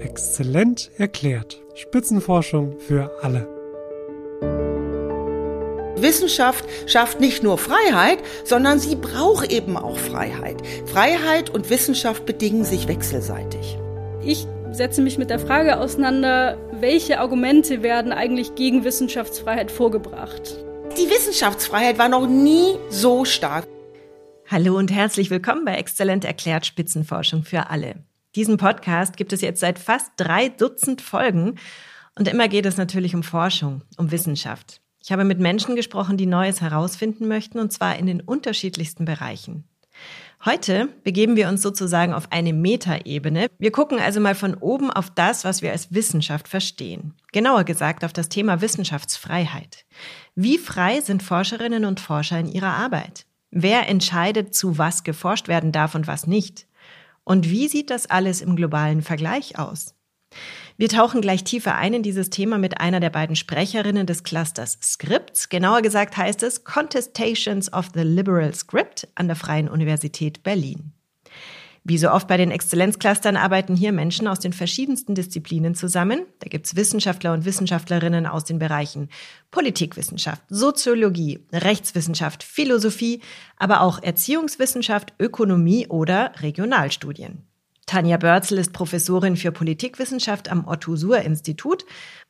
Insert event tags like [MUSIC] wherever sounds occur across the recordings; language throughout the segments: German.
Exzellent erklärt. Spitzenforschung für alle. Wissenschaft schafft nicht nur Freiheit, sondern sie braucht eben auch Freiheit. Freiheit und Wissenschaft bedingen sich wechselseitig. Ich setze mich mit der Frage auseinander, welche Argumente werden eigentlich gegen Wissenschaftsfreiheit vorgebracht. Die Wissenschaftsfreiheit war noch nie so stark. Hallo und herzlich willkommen bei Exzellent erklärt Spitzenforschung für alle. Diesen Podcast gibt es jetzt seit fast drei Dutzend Folgen und immer geht es natürlich um Forschung, um Wissenschaft. Ich habe mit Menschen gesprochen, die Neues herausfinden möchten und zwar in den unterschiedlichsten Bereichen. Heute begeben wir uns sozusagen auf eine Metaebene. Wir gucken also mal von oben auf das, was wir als Wissenschaft verstehen. Genauer gesagt auf das Thema Wissenschaftsfreiheit. Wie frei sind Forscherinnen und Forscher in ihrer Arbeit? Wer entscheidet, zu was geforscht werden darf und was nicht? Und wie sieht das alles im globalen Vergleich aus? Wir tauchen gleich tiefer ein in dieses Thema mit einer der beiden Sprecherinnen des Clusters Scripts. Genauer gesagt heißt es Contestations of the Liberal Script an der Freien Universität Berlin. Wie so oft bei den Exzellenzclustern arbeiten hier Menschen aus den verschiedensten Disziplinen zusammen. Da gibt's Wissenschaftler und Wissenschaftlerinnen aus den Bereichen Politikwissenschaft, Soziologie, Rechtswissenschaft, Philosophie, aber auch Erziehungswissenschaft, Ökonomie oder Regionalstudien. Tanja Börzel ist Professorin für Politikwissenschaft am Otto-Suhr-Institut,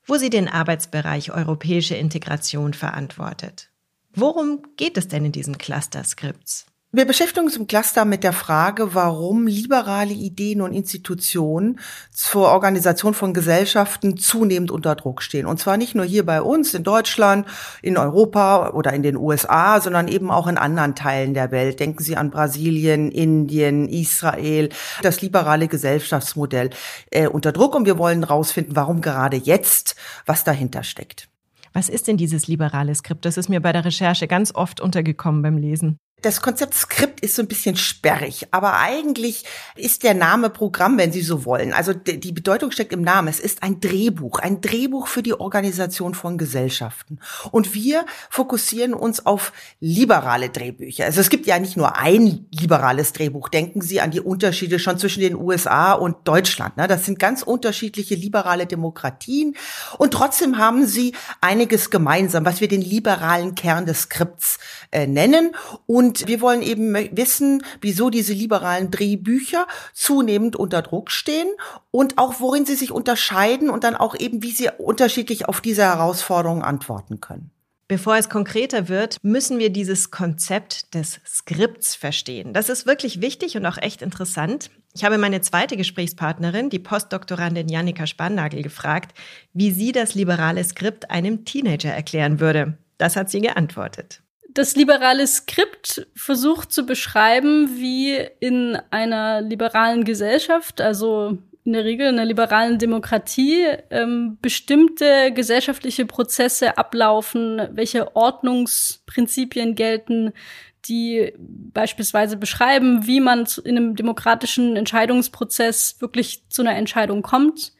wo sie den Arbeitsbereich Europäische Integration verantwortet. Worum geht es denn in diesen Cluster-Skripts? Wir beschäftigen uns im Cluster mit der Frage, warum liberale Ideen und Institutionen zur Organisation von Gesellschaften zunehmend unter Druck stehen. Und zwar nicht nur hier bei uns in Deutschland, in Europa oder in den USA, sondern eben auch in anderen Teilen der Welt. Denken Sie an Brasilien, Indien, Israel, das liberale Gesellschaftsmodell äh, unter Druck. Und wir wollen herausfinden, warum gerade jetzt, was dahinter steckt. Was ist denn dieses liberale Skript? Das ist mir bei der Recherche ganz oft untergekommen beim Lesen. Das Konzept Skript ist so ein bisschen sperrig, aber eigentlich ist der Name Programm, wenn Sie so wollen. Also die Bedeutung steckt im Namen. Es ist ein Drehbuch, ein Drehbuch für die Organisation von Gesellschaften. Und wir fokussieren uns auf liberale Drehbücher. Also es gibt ja nicht nur ein liberales Drehbuch. Denken Sie an die Unterschiede schon zwischen den USA und Deutschland. Ne? Das sind ganz unterschiedliche liberale Demokratien. Und trotzdem haben sie einiges gemeinsam, was wir den liberalen Kern des Skripts äh, nennen. Und und wir wollen eben wissen, wieso diese liberalen Drehbücher zunehmend unter Druck stehen und auch worin sie sich unterscheiden und dann auch eben, wie sie unterschiedlich auf diese Herausforderungen antworten können. Bevor es konkreter wird, müssen wir dieses Konzept des Skripts verstehen. Das ist wirklich wichtig und auch echt interessant. Ich habe meine zweite Gesprächspartnerin, die Postdoktorandin Jannika Spannagel, gefragt, wie sie das liberale Skript einem Teenager erklären würde. Das hat sie geantwortet. Das liberale Skript versucht zu beschreiben, wie in einer liberalen Gesellschaft, also in der Regel in einer liberalen Demokratie, ähm, bestimmte gesellschaftliche Prozesse ablaufen, welche Ordnungsprinzipien gelten, die beispielsweise beschreiben, wie man in einem demokratischen Entscheidungsprozess wirklich zu einer Entscheidung kommt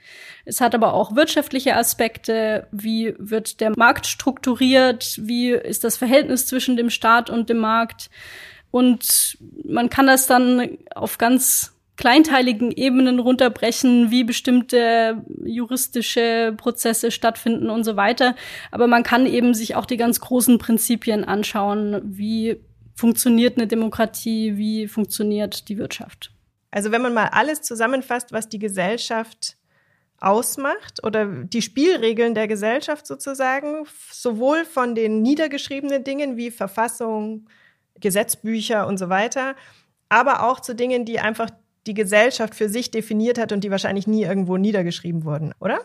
es hat aber auch wirtschaftliche Aspekte. Wie wird der Markt strukturiert? Wie ist das Verhältnis zwischen dem Staat und dem Markt? Und man kann das dann auf ganz kleinteiligen Ebenen runterbrechen, wie bestimmte juristische Prozesse stattfinden und so weiter. Aber man kann eben sich auch die ganz großen Prinzipien anschauen, wie funktioniert eine Demokratie, wie funktioniert die Wirtschaft. Also wenn man mal alles zusammenfasst, was die Gesellschaft ausmacht oder die Spielregeln der Gesellschaft sozusagen, sowohl von den niedergeschriebenen Dingen wie Verfassung, Gesetzbücher und so weiter, aber auch zu Dingen, die einfach die Gesellschaft für sich definiert hat und die wahrscheinlich nie irgendwo niedergeschrieben wurden, oder?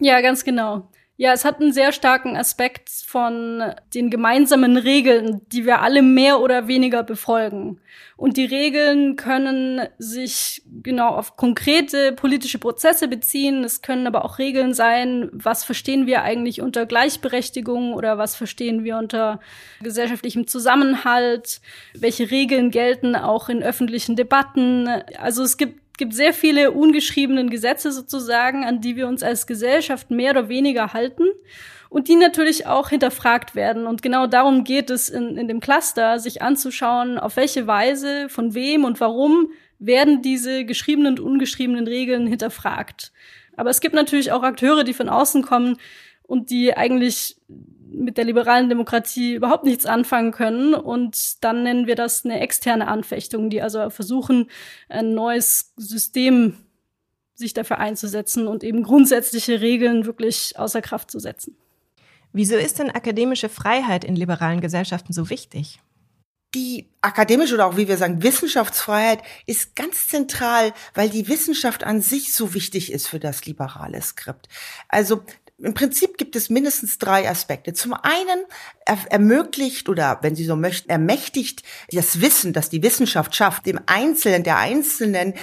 Ja, ganz genau. Ja, es hat einen sehr starken Aspekt von den gemeinsamen Regeln, die wir alle mehr oder weniger befolgen. Und die Regeln können sich genau auf konkrete politische Prozesse beziehen. Es können aber auch Regeln sein, was verstehen wir eigentlich unter Gleichberechtigung oder was verstehen wir unter gesellschaftlichem Zusammenhalt? Welche Regeln gelten auch in öffentlichen Debatten? Also es gibt gibt sehr viele ungeschriebenen Gesetze sozusagen, an die wir uns als Gesellschaft mehr oder weniger halten und die natürlich auch hinterfragt werden. Und genau darum geht es in, in dem Cluster, sich anzuschauen, auf welche Weise, von wem und warum werden diese geschriebenen und ungeschriebenen Regeln hinterfragt. Aber es gibt natürlich auch Akteure, die von außen kommen und die eigentlich mit der liberalen Demokratie überhaupt nichts anfangen können. Und dann nennen wir das eine externe Anfechtung, die also versuchen, ein neues System sich dafür einzusetzen und eben grundsätzliche Regeln wirklich außer Kraft zu setzen. Wieso ist denn akademische Freiheit in liberalen Gesellschaften so wichtig? Die akademische oder auch wie wir sagen Wissenschaftsfreiheit ist ganz zentral, weil die Wissenschaft an sich so wichtig ist für das liberale Skript. Also im Prinzip gibt es mindestens drei Aspekte. Zum einen er ermöglicht oder, wenn Sie so möchten, ermächtigt das Wissen, das die Wissenschaft schafft, dem Einzelnen, der Einzelnen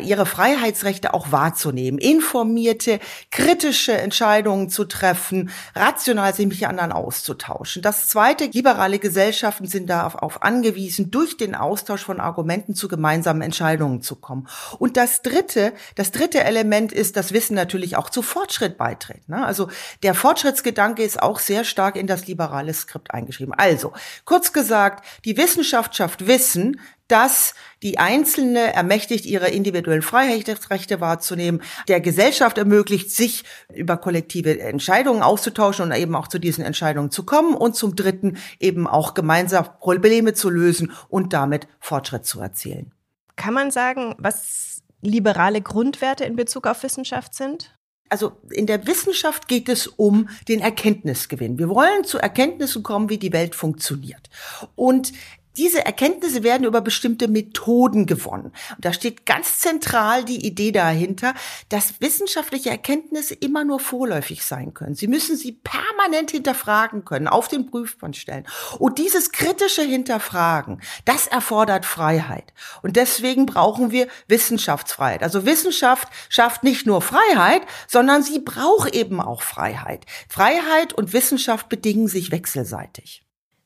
ihre Freiheitsrechte auch wahrzunehmen, informierte, kritische Entscheidungen zu treffen, rational sich mit anderen auszutauschen. Das zweite, liberale Gesellschaften sind darauf angewiesen, durch den Austausch von Argumenten zu gemeinsamen Entscheidungen zu kommen. Und das dritte, das dritte Element ist, dass Wissen natürlich auch zu Fortschritt beiträgt. Ne? Also der Fortschrittsgedanke ist auch sehr stark in das liberale Skript eingeschrieben. Also, kurz gesagt, die Wissenschaft schafft Wissen, dass die Einzelne ermächtigt, ihre individuellen Freiheitsrechte wahrzunehmen, der Gesellschaft ermöglicht, sich über kollektive Entscheidungen auszutauschen und eben auch zu diesen Entscheidungen zu kommen und zum Dritten eben auch gemeinsam Probleme zu lösen und damit Fortschritt zu erzielen. Kann man sagen, was liberale Grundwerte in Bezug auf Wissenschaft sind? Also in der Wissenschaft geht es um den Erkenntnisgewinn. Wir wollen zu Erkenntnissen kommen, wie die Welt funktioniert. Und diese Erkenntnisse werden über bestimmte Methoden gewonnen. Und da steht ganz zentral die Idee dahinter, dass wissenschaftliche Erkenntnisse immer nur vorläufig sein können. Sie müssen sie permanent hinterfragen können, auf den Prüfband stellen. Und dieses kritische Hinterfragen, das erfordert Freiheit. Und deswegen brauchen wir Wissenschaftsfreiheit. Also Wissenschaft schafft nicht nur Freiheit, sondern sie braucht eben auch Freiheit. Freiheit und Wissenschaft bedingen sich wechselseitig.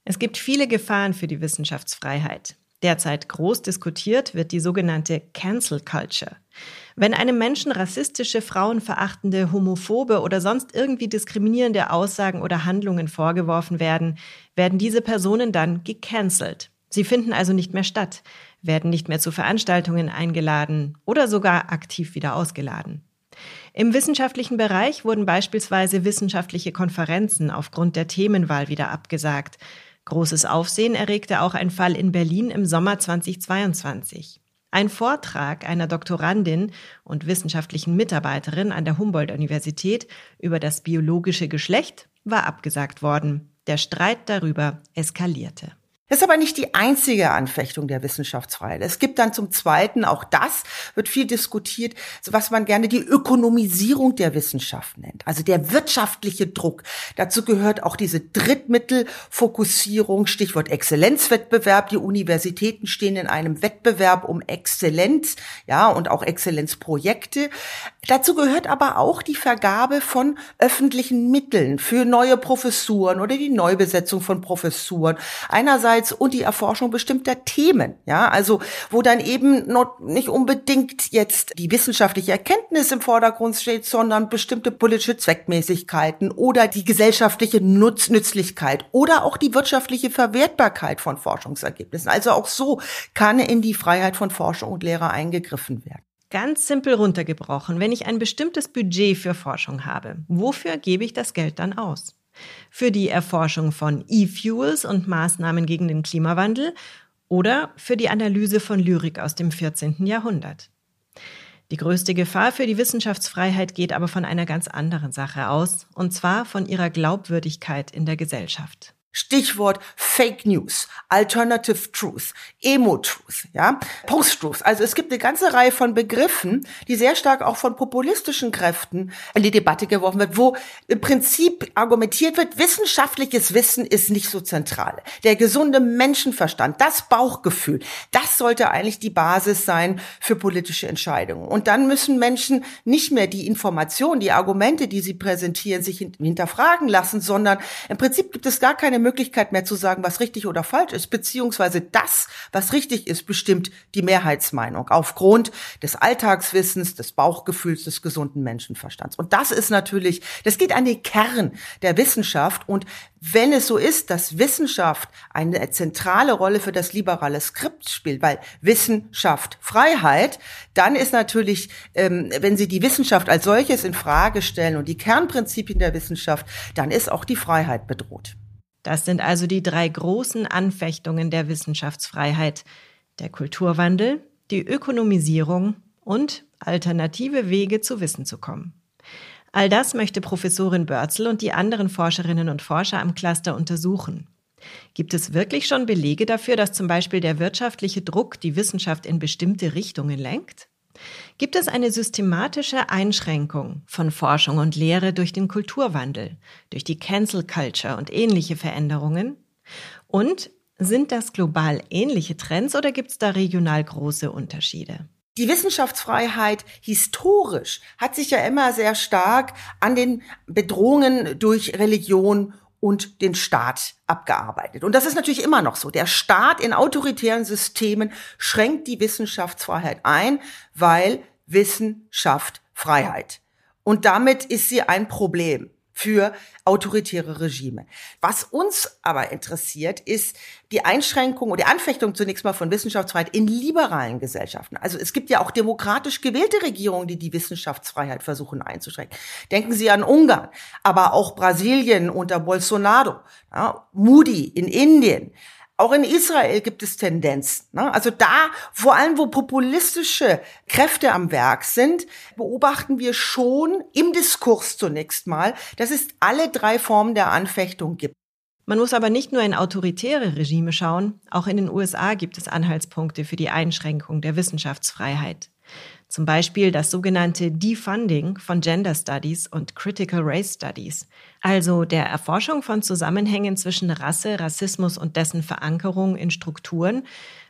Es gibt viele Gefahren für die Wissenschaftsfreiheit. Derzeit groß diskutiert wird die sogenannte Cancel Culture. Wenn einem Menschen rassistische, frauenverachtende, homophobe oder sonst irgendwie diskriminierende Aussagen oder Handlungen vorgeworfen werden, werden diese Personen dann gecancelt. Sie finden also nicht mehr statt, werden nicht mehr zu Veranstaltungen eingeladen oder sogar aktiv wieder ausgeladen. Im wissenschaftlichen Bereich wurden beispielsweise wissenschaftliche Konferenzen aufgrund der Themenwahl wieder abgesagt. Großes Aufsehen erregte auch ein Fall in Berlin im Sommer 2022. Ein Vortrag einer Doktorandin und wissenschaftlichen Mitarbeiterin an der Humboldt-Universität über das biologische Geschlecht war abgesagt worden. Der Streit darüber eskalierte. Das ist aber nicht die einzige Anfechtung der Wissenschaftsfreiheit. Es gibt dann zum Zweiten, auch das wird viel diskutiert, was man gerne die Ökonomisierung der Wissenschaft nennt. Also der wirtschaftliche Druck. Dazu gehört auch diese Drittmittelfokussierung, Stichwort Exzellenzwettbewerb. Die Universitäten stehen in einem Wettbewerb um Exzellenz, ja, und auch Exzellenzprojekte. Dazu gehört aber auch die Vergabe von öffentlichen Mitteln für neue Professuren oder die Neubesetzung von Professuren. Einerseits einerseits und die Erforschung bestimmter Themen, ja, also wo dann eben noch nicht unbedingt jetzt die wissenschaftliche Erkenntnis im Vordergrund steht, sondern bestimmte politische Zweckmäßigkeiten oder die gesellschaftliche Nutz Nützlichkeit oder auch die wirtschaftliche Verwertbarkeit von Forschungsergebnissen. Also auch so kann in die Freiheit von Forschung und Lehre eingegriffen werden. Ganz simpel runtergebrochen, wenn ich ein bestimmtes Budget für Forschung habe, wofür gebe ich das Geld dann aus? Für die Erforschung von E-Fuels und Maßnahmen gegen den Klimawandel oder für die Analyse von Lyrik aus dem 14. Jahrhundert. Die größte Gefahr für die Wissenschaftsfreiheit geht aber von einer ganz anderen Sache aus, und zwar von ihrer Glaubwürdigkeit in der Gesellschaft. Stichwort Fake News, Alternative Truth, Emo-Truth, ja, Post-Truth. Also es gibt eine ganze Reihe von Begriffen, die sehr stark auch von populistischen Kräften in die Debatte geworfen wird, wo im Prinzip argumentiert wird, wissenschaftliches Wissen ist nicht so zentral. Der gesunde Menschenverstand, das Bauchgefühl, das sollte eigentlich die Basis sein für politische Entscheidungen. Und dann müssen Menschen nicht mehr die Informationen, die Argumente, die sie präsentieren, sich hinterfragen lassen, sondern im Prinzip gibt es gar keine Möglichkeit mehr zu sagen, was richtig oder falsch ist, beziehungsweise das, was richtig ist, bestimmt die Mehrheitsmeinung aufgrund des Alltagswissens, des Bauchgefühls, des gesunden Menschenverstands. Und das ist natürlich, das geht an den Kern der Wissenschaft. Und wenn es so ist, dass Wissenschaft eine zentrale Rolle für das liberale Skript spielt, weil Wissenschaft Freiheit, dann ist natürlich, ähm, wenn Sie die Wissenschaft als solches in Frage stellen und die Kernprinzipien der Wissenschaft, dann ist auch die Freiheit bedroht. Das sind also die drei großen Anfechtungen der Wissenschaftsfreiheit. Der Kulturwandel, die Ökonomisierung und alternative Wege zu Wissen zu kommen. All das möchte Professorin Börzel und die anderen Forscherinnen und Forscher am Cluster untersuchen. Gibt es wirklich schon Belege dafür, dass zum Beispiel der wirtschaftliche Druck die Wissenschaft in bestimmte Richtungen lenkt? Gibt es eine systematische Einschränkung von Forschung und Lehre durch den Kulturwandel, durch die Cancel Culture und ähnliche Veränderungen? Und sind das global ähnliche Trends oder gibt es da regional große Unterschiede? Die Wissenschaftsfreiheit historisch hat sich ja immer sehr stark an den Bedrohungen durch Religion und den Staat abgearbeitet. Und das ist natürlich immer noch so. Der Staat in autoritären Systemen schränkt die Wissenschaftsfreiheit ein, weil Wissen schafft Freiheit. Und damit ist sie ein Problem für autoritäre Regime. Was uns aber interessiert, ist die Einschränkung oder die Anfechtung zunächst mal von Wissenschaftsfreiheit in liberalen Gesellschaften. Also es gibt ja auch demokratisch gewählte Regierungen, die die Wissenschaftsfreiheit versuchen einzuschränken. Denken Sie an Ungarn, aber auch Brasilien unter Bolsonaro, ja, Moody in Indien. Auch in Israel gibt es Tendenzen. Ne? Also da, vor allem wo populistische Kräfte am Werk sind, beobachten wir schon im Diskurs zunächst mal, dass es alle drei Formen der Anfechtung gibt. Man muss aber nicht nur in autoritäre Regime schauen, auch in den USA gibt es Anhaltspunkte für die Einschränkung der Wissenschaftsfreiheit. Zum Beispiel das sogenannte Defunding von Gender Studies und Critical Race Studies, also der Erforschung von Zusammenhängen zwischen Rasse, Rassismus und dessen Verankerung in Strukturen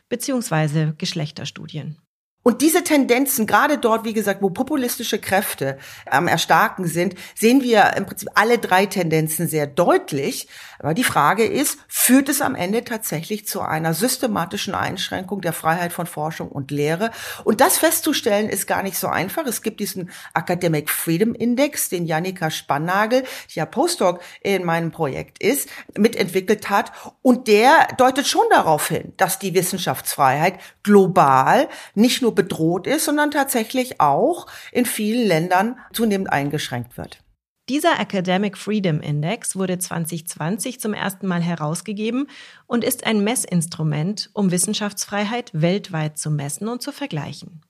bzw. Geschlechterstudien. Und diese Tendenzen, gerade dort, wie gesagt, wo populistische Kräfte am Erstarken sind, sehen wir im Prinzip alle drei Tendenzen sehr deutlich. Aber die Frage ist, führt es am Ende tatsächlich zu einer systematischen Einschränkung der Freiheit von Forschung und Lehre? Und das festzustellen ist gar nicht so einfach. Es gibt diesen Academic Freedom Index, den Janika Spannagel, die ja Postdoc in meinem Projekt ist, mitentwickelt hat. Und der deutet schon darauf hin, dass die Wissenschaftsfreiheit global nicht nur bedroht ist, sondern tatsächlich auch in vielen Ländern zunehmend eingeschränkt wird. Dieser Academic Freedom Index wurde 2020 zum ersten Mal herausgegeben und ist ein Messinstrument, um Wissenschaftsfreiheit weltweit zu messen und zu vergleichen.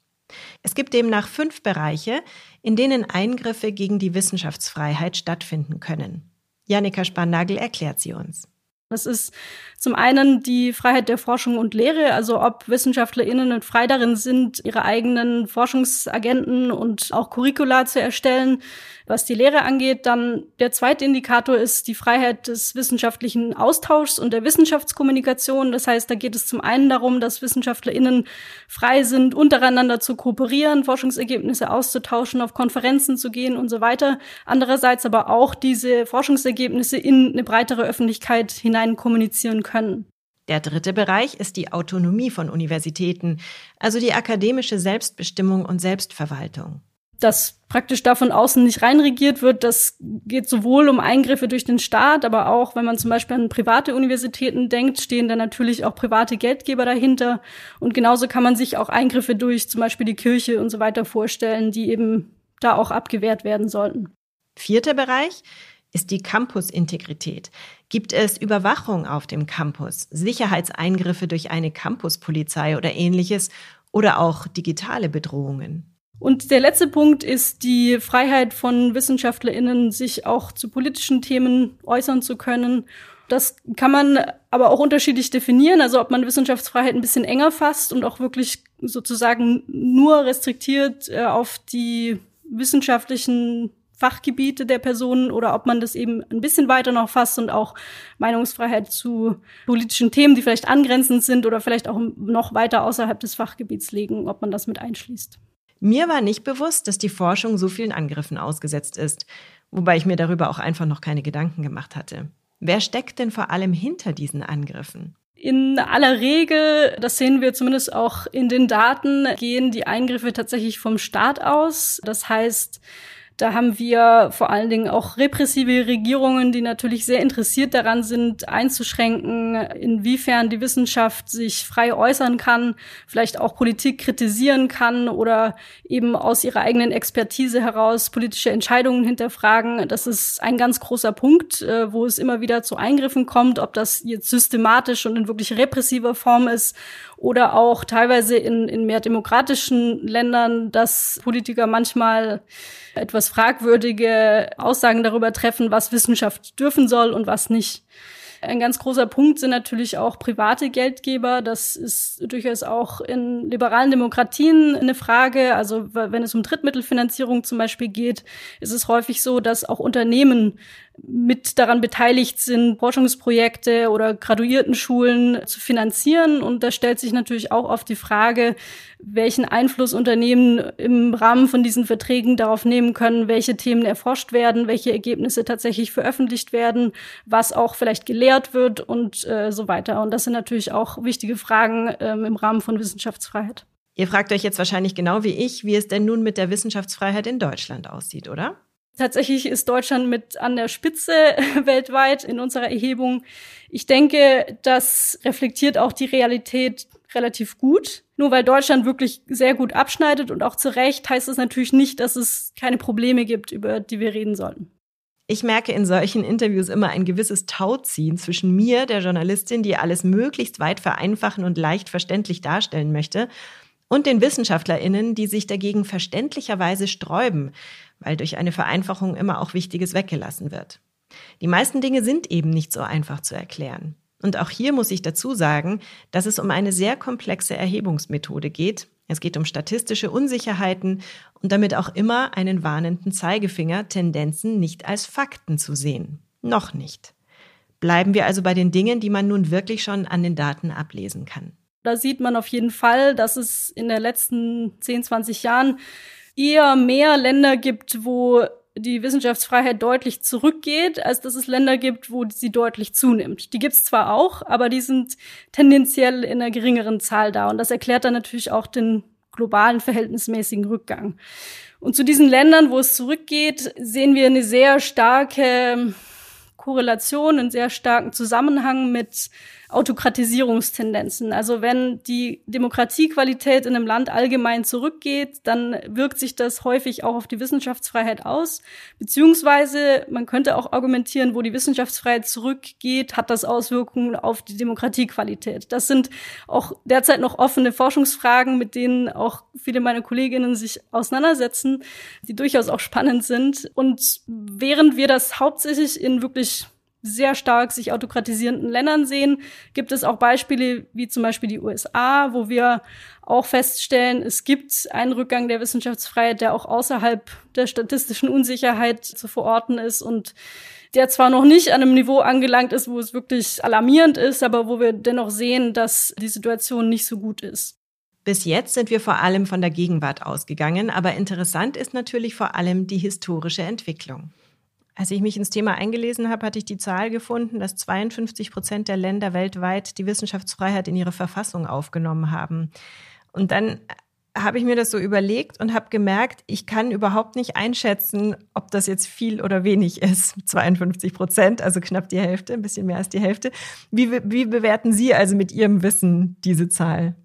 Es gibt demnach fünf Bereiche, in denen Eingriffe gegen die Wissenschaftsfreiheit stattfinden können. Janika Spannagel erklärt sie uns. Das ist zum einen die Freiheit der Forschung und Lehre, also ob WissenschaftlerInnen frei darin sind, ihre eigenen Forschungsagenten und auch Curricula zu erstellen, was die Lehre angeht. Dann der zweite Indikator ist die Freiheit des wissenschaftlichen Austauschs und der Wissenschaftskommunikation. Das heißt, da geht es zum einen darum, dass WissenschaftlerInnen frei sind, untereinander zu kooperieren, Forschungsergebnisse auszutauschen, auf Konferenzen zu gehen und so weiter. Andererseits aber auch diese Forschungsergebnisse in eine breitere Öffentlichkeit hinein hinein kommunizieren können. Der dritte Bereich ist die Autonomie von Universitäten, also die akademische Selbstbestimmung und Selbstverwaltung. Dass praktisch da von außen nicht reinregiert wird, das geht sowohl um Eingriffe durch den Staat, aber auch, wenn man zum Beispiel an private Universitäten denkt, stehen da natürlich auch private Geldgeber dahinter. Und genauso kann man sich auch Eingriffe durch zum Beispiel die Kirche und so weiter vorstellen, die eben da auch abgewehrt werden sollten. Vierter Bereich ist die Campusintegrität. Gibt es Überwachung auf dem Campus, Sicherheitseingriffe durch eine Campuspolizei oder ähnliches oder auch digitale Bedrohungen? Und der letzte Punkt ist die Freiheit von WissenschaftlerInnen, sich auch zu politischen Themen äußern zu können. Das kann man aber auch unterschiedlich definieren, also ob man Wissenschaftsfreiheit ein bisschen enger fasst und auch wirklich sozusagen nur restriktiert äh, auf die wissenschaftlichen Fachgebiete der Personen oder ob man das eben ein bisschen weiter noch fasst und auch Meinungsfreiheit zu politischen Themen, die vielleicht angrenzend sind oder vielleicht auch noch weiter außerhalb des Fachgebiets legen, ob man das mit einschließt. Mir war nicht bewusst, dass die Forschung so vielen Angriffen ausgesetzt ist, wobei ich mir darüber auch einfach noch keine Gedanken gemacht hatte. Wer steckt denn vor allem hinter diesen Angriffen? In aller Regel, das sehen wir zumindest auch in den Daten, gehen die Eingriffe tatsächlich vom Staat aus. Das heißt, da haben wir vor allen Dingen auch repressive Regierungen, die natürlich sehr interessiert daran sind, einzuschränken, inwiefern die Wissenschaft sich frei äußern kann, vielleicht auch Politik kritisieren kann oder eben aus ihrer eigenen Expertise heraus politische Entscheidungen hinterfragen. Das ist ein ganz großer Punkt, äh, wo es immer wieder zu Eingriffen kommt, ob das jetzt systematisch und in wirklich repressiver Form ist oder auch teilweise in, in mehr demokratischen Ländern, dass Politiker manchmal etwas fragwürdige Aussagen darüber treffen, was Wissenschaft dürfen soll und was nicht. Ein ganz großer Punkt sind natürlich auch private Geldgeber. Das ist durchaus auch in liberalen Demokratien eine Frage. Also wenn es um Drittmittelfinanzierung zum Beispiel geht, ist es häufig so, dass auch Unternehmen mit daran beteiligt sind, Forschungsprojekte oder Graduiertenschulen zu finanzieren. Und da stellt sich natürlich auch oft die Frage, welchen Einfluss Unternehmen im Rahmen von diesen Verträgen darauf nehmen können, welche Themen erforscht werden, welche Ergebnisse tatsächlich veröffentlicht werden, was auch vielleicht gelehrt wird und äh, so weiter. Und das sind natürlich auch wichtige Fragen ähm, im Rahmen von Wissenschaftsfreiheit. Ihr fragt euch jetzt wahrscheinlich genau wie ich, wie es denn nun mit der Wissenschaftsfreiheit in Deutschland aussieht, oder? Tatsächlich ist Deutschland mit an der Spitze [LAUGHS] weltweit in unserer Erhebung. Ich denke, das reflektiert auch die Realität relativ gut. Nur weil Deutschland wirklich sehr gut abschneidet und auch zu Recht, heißt es natürlich nicht, dass es keine Probleme gibt, über die wir reden sollten. Ich merke in solchen Interviews immer ein gewisses Tauziehen zwischen mir, der Journalistin, die alles möglichst weit vereinfachen und leicht verständlich darstellen möchte, und den WissenschaftlerInnen, die sich dagegen verständlicherweise sträuben, weil durch eine Vereinfachung immer auch Wichtiges weggelassen wird. Die meisten Dinge sind eben nicht so einfach zu erklären. Und auch hier muss ich dazu sagen, dass es um eine sehr komplexe Erhebungsmethode geht. Es geht um statistische Unsicherheiten und damit auch immer einen warnenden Zeigefinger, Tendenzen nicht als Fakten zu sehen. Noch nicht. Bleiben wir also bei den Dingen, die man nun wirklich schon an den Daten ablesen kann. Da sieht man auf jeden Fall, dass es in den letzten 10, 20 Jahren eher mehr Länder gibt, wo die Wissenschaftsfreiheit deutlich zurückgeht, als dass es Länder gibt, wo sie deutlich zunimmt. Die gibt es zwar auch, aber die sind tendenziell in einer geringeren Zahl da. Und das erklärt dann natürlich auch den globalen verhältnismäßigen Rückgang. Und zu diesen Ländern, wo es zurückgeht, sehen wir eine sehr starke Korrelation, einen sehr starken Zusammenhang mit Autokratisierungstendenzen. Also wenn die Demokratiequalität in einem Land allgemein zurückgeht, dann wirkt sich das häufig auch auf die Wissenschaftsfreiheit aus. Beziehungsweise man könnte auch argumentieren, wo die Wissenschaftsfreiheit zurückgeht, hat das Auswirkungen auf die Demokratiequalität. Das sind auch derzeit noch offene Forschungsfragen, mit denen auch viele meiner Kolleginnen sich auseinandersetzen, die durchaus auch spannend sind. Und während wir das hauptsächlich in wirklich sehr stark sich autokratisierenden Ländern sehen, gibt es auch Beispiele wie zum Beispiel die USA, wo wir auch feststellen, es gibt einen Rückgang der Wissenschaftsfreiheit, der auch außerhalb der statistischen Unsicherheit zu verorten ist und der zwar noch nicht an einem Niveau angelangt ist, wo es wirklich alarmierend ist, aber wo wir dennoch sehen, dass die Situation nicht so gut ist. Bis jetzt sind wir vor allem von der Gegenwart ausgegangen, aber interessant ist natürlich vor allem die historische Entwicklung. Als ich mich ins Thema eingelesen habe, hatte ich die Zahl gefunden, dass 52 Prozent der Länder weltweit die Wissenschaftsfreiheit in ihre Verfassung aufgenommen haben. Und dann habe ich mir das so überlegt und habe gemerkt, ich kann überhaupt nicht einschätzen, ob das jetzt viel oder wenig ist. 52 Prozent, also knapp die Hälfte, ein bisschen mehr als die Hälfte. Wie, wie bewerten Sie also mit Ihrem Wissen diese Zahl?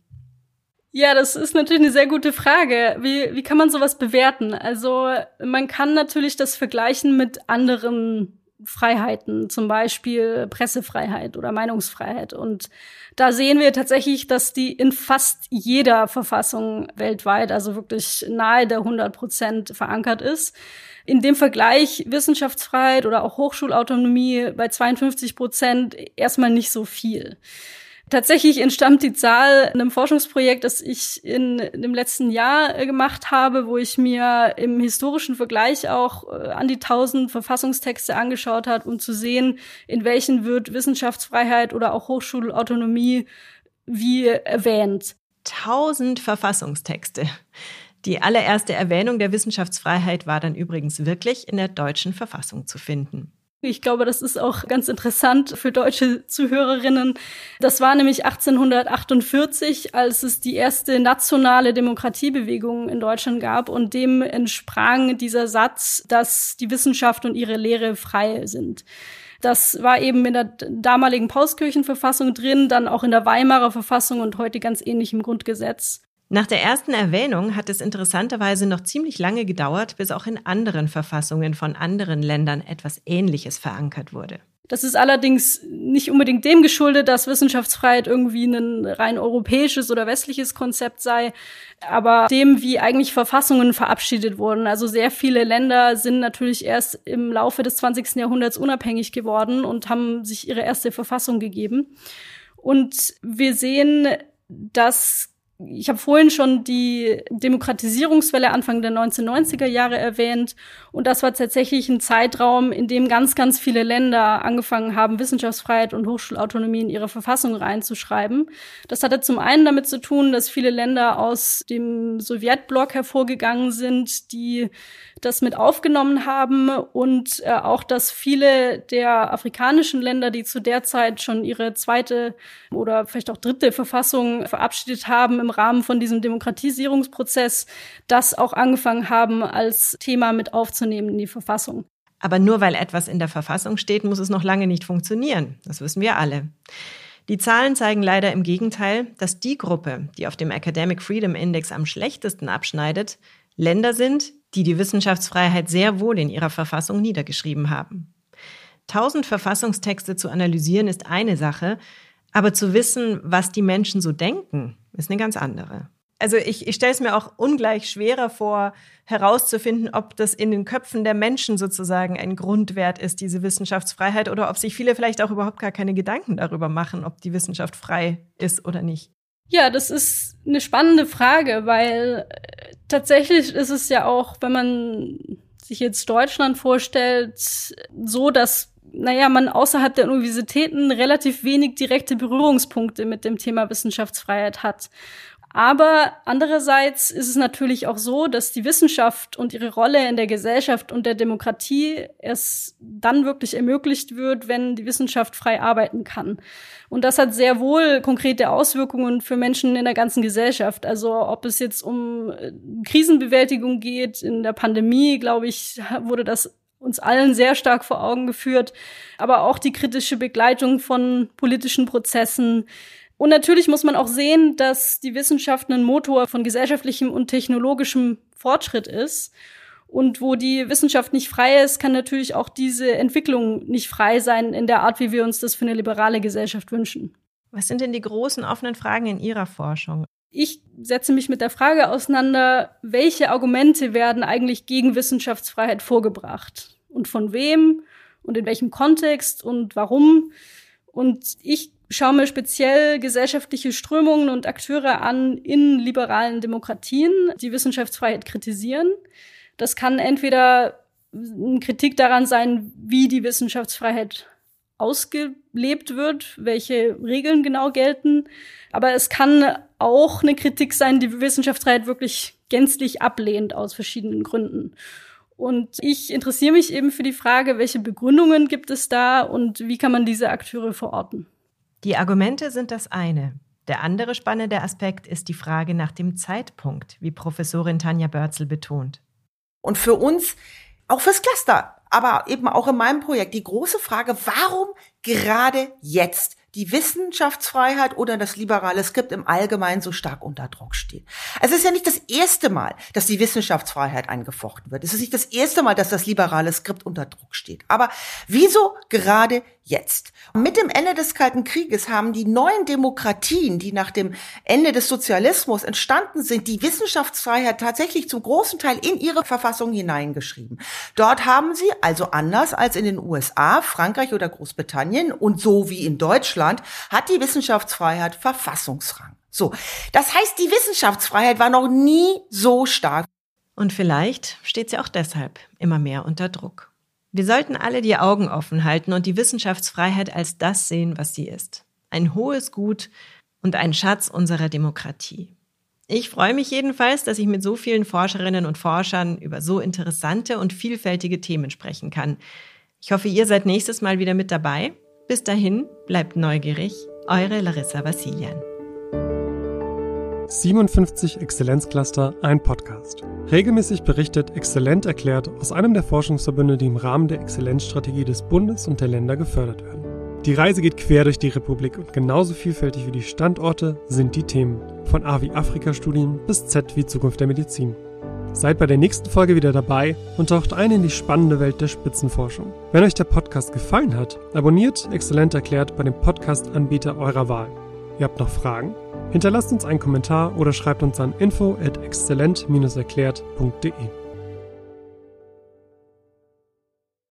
Ja, das ist natürlich eine sehr gute Frage. Wie, wie kann man sowas bewerten? Also man kann natürlich das vergleichen mit anderen Freiheiten, zum Beispiel Pressefreiheit oder Meinungsfreiheit. Und da sehen wir tatsächlich, dass die in fast jeder Verfassung weltweit, also wirklich nahe der 100 Prozent verankert ist. In dem Vergleich Wissenschaftsfreiheit oder auch Hochschulautonomie bei 52 Prozent erstmal nicht so viel. Tatsächlich entstammt die Zahl einem Forschungsprojekt, das ich in, in dem letzten Jahr äh, gemacht habe, wo ich mir im historischen Vergleich auch äh, an die tausend Verfassungstexte angeschaut habe, um zu sehen, in welchen wird Wissenschaftsfreiheit oder auch Hochschulautonomie wie erwähnt. Tausend Verfassungstexte. Die allererste Erwähnung der Wissenschaftsfreiheit war dann übrigens wirklich in der deutschen Verfassung zu finden. Ich glaube, das ist auch ganz interessant für deutsche Zuhörerinnen. Das war nämlich 1848, als es die erste nationale Demokratiebewegung in Deutschland gab und dem entsprang dieser Satz, dass die Wissenschaft und ihre Lehre frei sind. Das war eben in der damaligen Pauskirchenverfassung drin, dann auch in der Weimarer Verfassung und heute ganz ähnlich im Grundgesetz. Nach der ersten Erwähnung hat es interessanterweise noch ziemlich lange gedauert, bis auch in anderen Verfassungen von anderen Ländern etwas Ähnliches verankert wurde. Das ist allerdings nicht unbedingt dem geschuldet, dass Wissenschaftsfreiheit irgendwie ein rein europäisches oder westliches Konzept sei, aber dem, wie eigentlich Verfassungen verabschiedet wurden. Also sehr viele Länder sind natürlich erst im Laufe des 20. Jahrhunderts unabhängig geworden und haben sich ihre erste Verfassung gegeben. Und wir sehen, dass ich habe vorhin schon die Demokratisierungswelle Anfang der 1990er Jahre erwähnt. Und das war tatsächlich ein Zeitraum, in dem ganz, ganz viele Länder angefangen haben, Wissenschaftsfreiheit und Hochschulautonomie in ihre Verfassung reinzuschreiben. Das hatte zum einen damit zu tun, dass viele Länder aus dem Sowjetblock hervorgegangen sind, die das mit aufgenommen haben und äh, auch, dass viele der afrikanischen Länder, die zu der Zeit schon ihre zweite oder vielleicht auch dritte Verfassung verabschiedet haben im Rahmen von diesem Demokratisierungsprozess, das auch angefangen haben, als Thema mit aufzunehmen in die Verfassung. Aber nur weil etwas in der Verfassung steht, muss es noch lange nicht funktionieren. Das wissen wir alle. Die Zahlen zeigen leider im Gegenteil, dass die Gruppe, die auf dem Academic Freedom Index am schlechtesten abschneidet, Länder sind, die die Wissenschaftsfreiheit sehr wohl in ihrer Verfassung niedergeschrieben haben. Tausend Verfassungstexte zu analysieren ist eine Sache, aber zu wissen, was die Menschen so denken, ist eine ganz andere. Also ich, ich stelle es mir auch ungleich schwerer vor, herauszufinden, ob das in den Köpfen der Menschen sozusagen ein Grundwert ist, diese Wissenschaftsfreiheit, oder ob sich viele vielleicht auch überhaupt gar keine Gedanken darüber machen, ob die Wissenschaft frei ist oder nicht. Ja, das ist eine spannende Frage, weil äh, tatsächlich ist es ja auch, wenn man sich jetzt Deutschland vorstellt, so, dass naja, man außerhalb der Universitäten relativ wenig direkte Berührungspunkte mit dem Thema Wissenschaftsfreiheit hat. Aber andererseits ist es natürlich auch so, dass die Wissenschaft und ihre Rolle in der Gesellschaft und der Demokratie erst dann wirklich ermöglicht wird, wenn die Wissenschaft frei arbeiten kann. Und das hat sehr wohl konkrete Auswirkungen für Menschen in der ganzen Gesellschaft. Also ob es jetzt um äh, Krisenbewältigung geht, in der Pandemie, glaube ich, wurde das uns allen sehr stark vor Augen geführt, aber auch die kritische Begleitung von politischen Prozessen, und natürlich muss man auch sehen, dass die Wissenschaft ein Motor von gesellschaftlichem und technologischem Fortschritt ist. Und wo die Wissenschaft nicht frei ist, kann natürlich auch diese Entwicklung nicht frei sein in der Art, wie wir uns das für eine liberale Gesellschaft wünschen. Was sind denn die großen offenen Fragen in Ihrer Forschung? Ich setze mich mit der Frage auseinander, welche Argumente werden eigentlich gegen Wissenschaftsfreiheit vorgebracht? Und von wem? Und in welchem Kontext? Und warum? Und ich schaue mir speziell gesellschaftliche Strömungen und Akteure an in liberalen Demokratien, die Wissenschaftsfreiheit kritisieren. Das kann entweder eine Kritik daran sein, wie die Wissenschaftsfreiheit ausgelebt wird, welche Regeln genau gelten. Aber es kann auch eine Kritik sein, die Wissenschaftsfreiheit wirklich gänzlich ablehnt aus verschiedenen Gründen. Und ich interessiere mich eben für die Frage, welche Begründungen gibt es da und wie kann man diese Akteure verorten. Die Argumente sind das eine. Der andere spannende Aspekt ist die Frage nach dem Zeitpunkt, wie Professorin Tanja Börzel betont. Und für uns, auch fürs Cluster, aber eben auch in meinem Projekt, die große Frage, warum gerade jetzt? Die Wissenschaftsfreiheit oder das liberale Skript im Allgemeinen so stark unter Druck steht. Es ist ja nicht das erste Mal, dass die Wissenschaftsfreiheit eingefochten wird. Es ist nicht das erste Mal, dass das liberale Skript unter Druck steht. Aber wieso gerade jetzt? Mit dem Ende des Kalten Krieges haben die neuen Demokratien, die nach dem Ende des Sozialismus entstanden sind, die Wissenschaftsfreiheit tatsächlich zum großen Teil in ihre Verfassung hineingeschrieben. Dort haben sie, also anders als in den USA, Frankreich oder Großbritannien und so wie in Deutschland, Deutschland hat die Wissenschaftsfreiheit Verfassungsrang. So, das heißt, die Wissenschaftsfreiheit war noch nie so stark. Und vielleicht steht sie auch deshalb immer mehr unter Druck. Wir sollten alle die Augen offen halten und die Wissenschaftsfreiheit als das sehen, was sie ist. Ein hohes Gut und ein Schatz unserer Demokratie. Ich freue mich jedenfalls, dass ich mit so vielen Forscherinnen und Forschern über so interessante und vielfältige Themen sprechen kann. Ich hoffe, ihr seid nächstes Mal wieder mit dabei. Bis dahin, bleibt neugierig. Eure Larissa Vassilian. 57 Exzellenzcluster, ein Podcast. Regelmäßig berichtet Exzellent erklärt aus einem der Forschungsverbünde, die im Rahmen der Exzellenzstrategie des Bundes und der Länder gefördert werden. Die Reise geht quer durch die Republik und genauso vielfältig wie die Standorte sind die Themen. Von A wie Afrika-Studien bis Z wie Zukunft der Medizin. Seid bei der nächsten Folge wieder dabei und taucht ein in die spannende Welt der Spitzenforschung. Wenn euch der Podcast gefallen hat, abonniert Exzellent erklärt bei dem Podcast-Anbieter eurer Wahl. Ihr habt noch Fragen? Hinterlasst uns einen Kommentar oder schreibt uns an info at exzellent-erklärt.de.